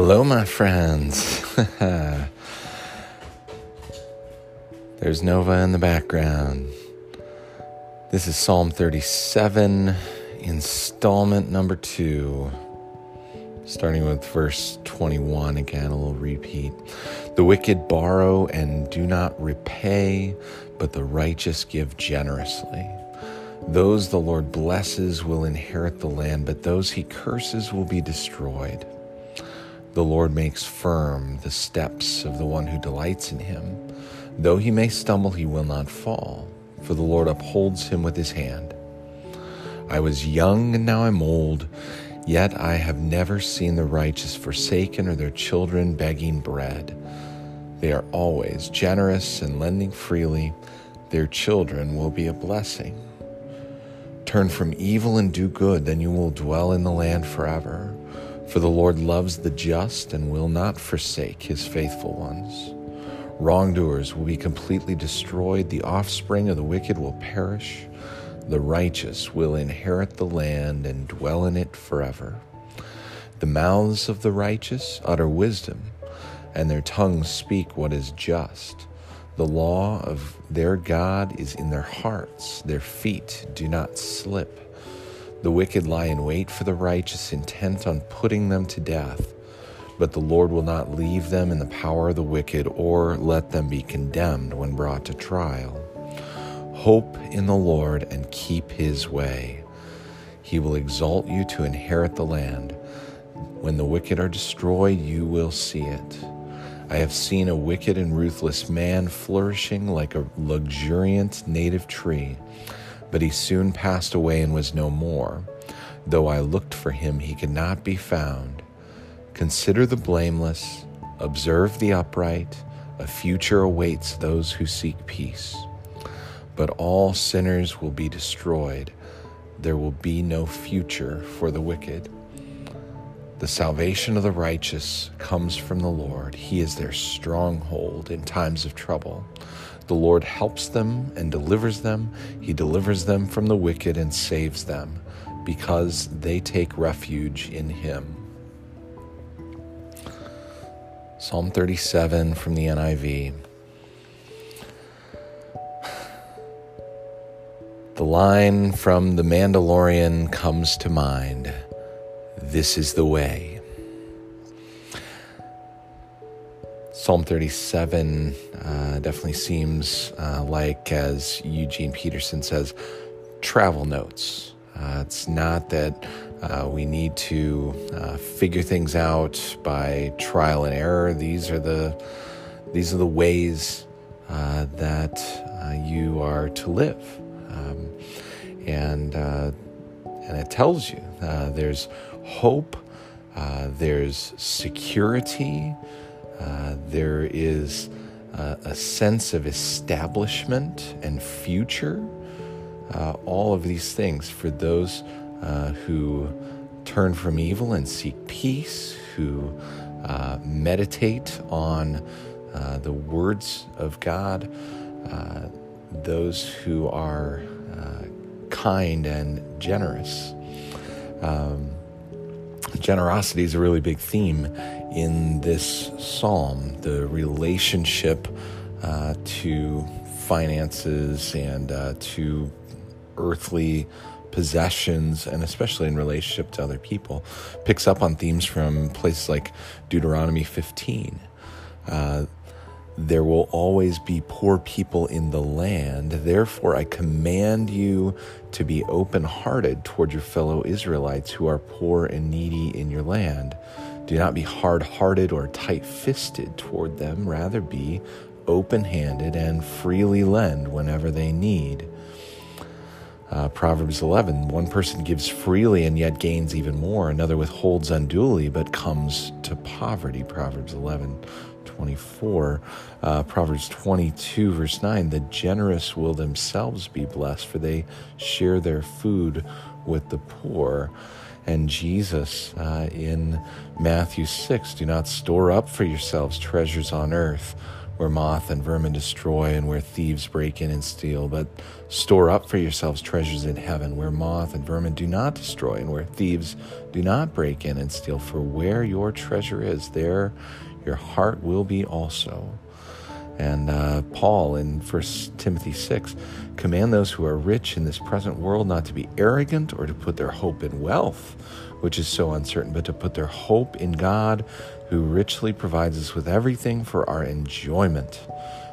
Hello, my friends. There's Nova in the background. This is Psalm 37, installment number two, starting with verse 21 again, a little repeat. The wicked borrow and do not repay, but the righteous give generously. Those the Lord blesses will inherit the land, but those he curses will be destroyed. The Lord makes firm the steps of the one who delights in him. Though he may stumble, he will not fall, for the Lord upholds him with his hand. I was young and now I'm old, yet I have never seen the righteous forsaken or their children begging bread. They are always generous and lending freely. Their children will be a blessing. Turn from evil and do good, then you will dwell in the land forever. For the Lord loves the just and will not forsake his faithful ones. Wrongdoers will be completely destroyed, the offspring of the wicked will perish. The righteous will inherit the land and dwell in it forever. The mouths of the righteous utter wisdom, and their tongues speak what is just. The law of their God is in their hearts, their feet do not slip. The wicked lie in wait for the righteous, intent on putting them to death. But the Lord will not leave them in the power of the wicked or let them be condemned when brought to trial. Hope in the Lord and keep his way. He will exalt you to inherit the land. When the wicked are destroyed, you will see it. I have seen a wicked and ruthless man flourishing like a luxuriant native tree but he soon passed away and was no more. Though I looked for him, he could not be found. Consider the blameless, observe the upright. A future awaits those who seek peace. But all sinners will be destroyed. There will be no future for the wicked. The salvation of the righteous comes from the Lord. He is their stronghold in times of trouble. The Lord helps them and delivers them. He delivers them from the wicked and saves them because they take refuge in Him. Psalm 37 from the NIV. The line from The Mandalorian comes to mind This is the way. Psalm 37 uh, definitely seems uh, like, as Eugene Peterson says, travel notes. Uh, it's not that uh, we need to uh, figure things out by trial and error. These are the these are the ways uh, that you are to live, um, and and it tells you there's hope, there's security. Uh, there is uh, a sense of establishment and future. Uh, all of these things for those uh, who turn from evil and seek peace, who uh, meditate on the words of God, those who are kind and generous. Um, generosity is a really big theme in this psalm the relationship uh, to finances and uh, to earthly possessions, and especially in relationship to other people, picks up on themes from places like Deuteronomy 15. Uh, there will always be poor people in the land. Therefore, I command you to be open hearted toward your fellow Israelites who are poor and needy in your land. Do not be hard hearted or tight fisted toward them. Rather, be open handed and freely lend whenever they need. Uh, Proverbs 11 One person gives freely and yet gains even more. Another withholds unduly but comes to poverty. Proverbs 11 24. Uh, Proverbs 22, verse 9 The generous will themselves be blessed, for they share their food with the poor. And Jesus uh, in Matthew 6 Do not store up for yourselves treasures on earth where moth and vermin destroy and where thieves break in and steal, but store up for yourselves treasures in heaven where moth and vermin do not destroy and where thieves do not break in and steal. For where your treasure is, there your heart will be also. And uh, Paul in 1 Timothy 6 command those who are rich in this present world not to be arrogant or to put their hope in wealth, which is so uncertain, but to put their hope in God, who richly provides us with everything for our enjoyment.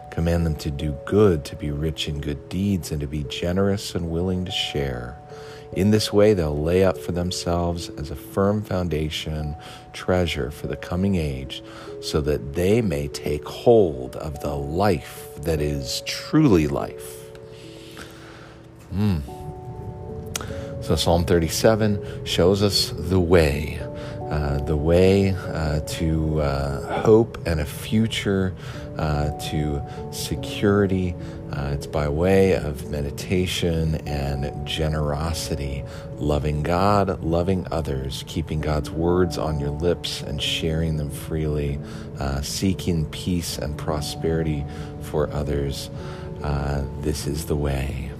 Command them to do good, to be rich in good deeds, and to be generous and willing to share. In this way, they'll lay up for themselves as a firm foundation treasure for the coming age, so that they may take hold of the life that is truly life. Mm. So, Psalm 37 shows us the way uh, the way uh, to uh, hope and a future, uh, to security. Uh, it's by way of meditation and generosity, loving God, loving others, keeping God's words on your lips and sharing them freely, seeking peace and prosperity for others. this is the way.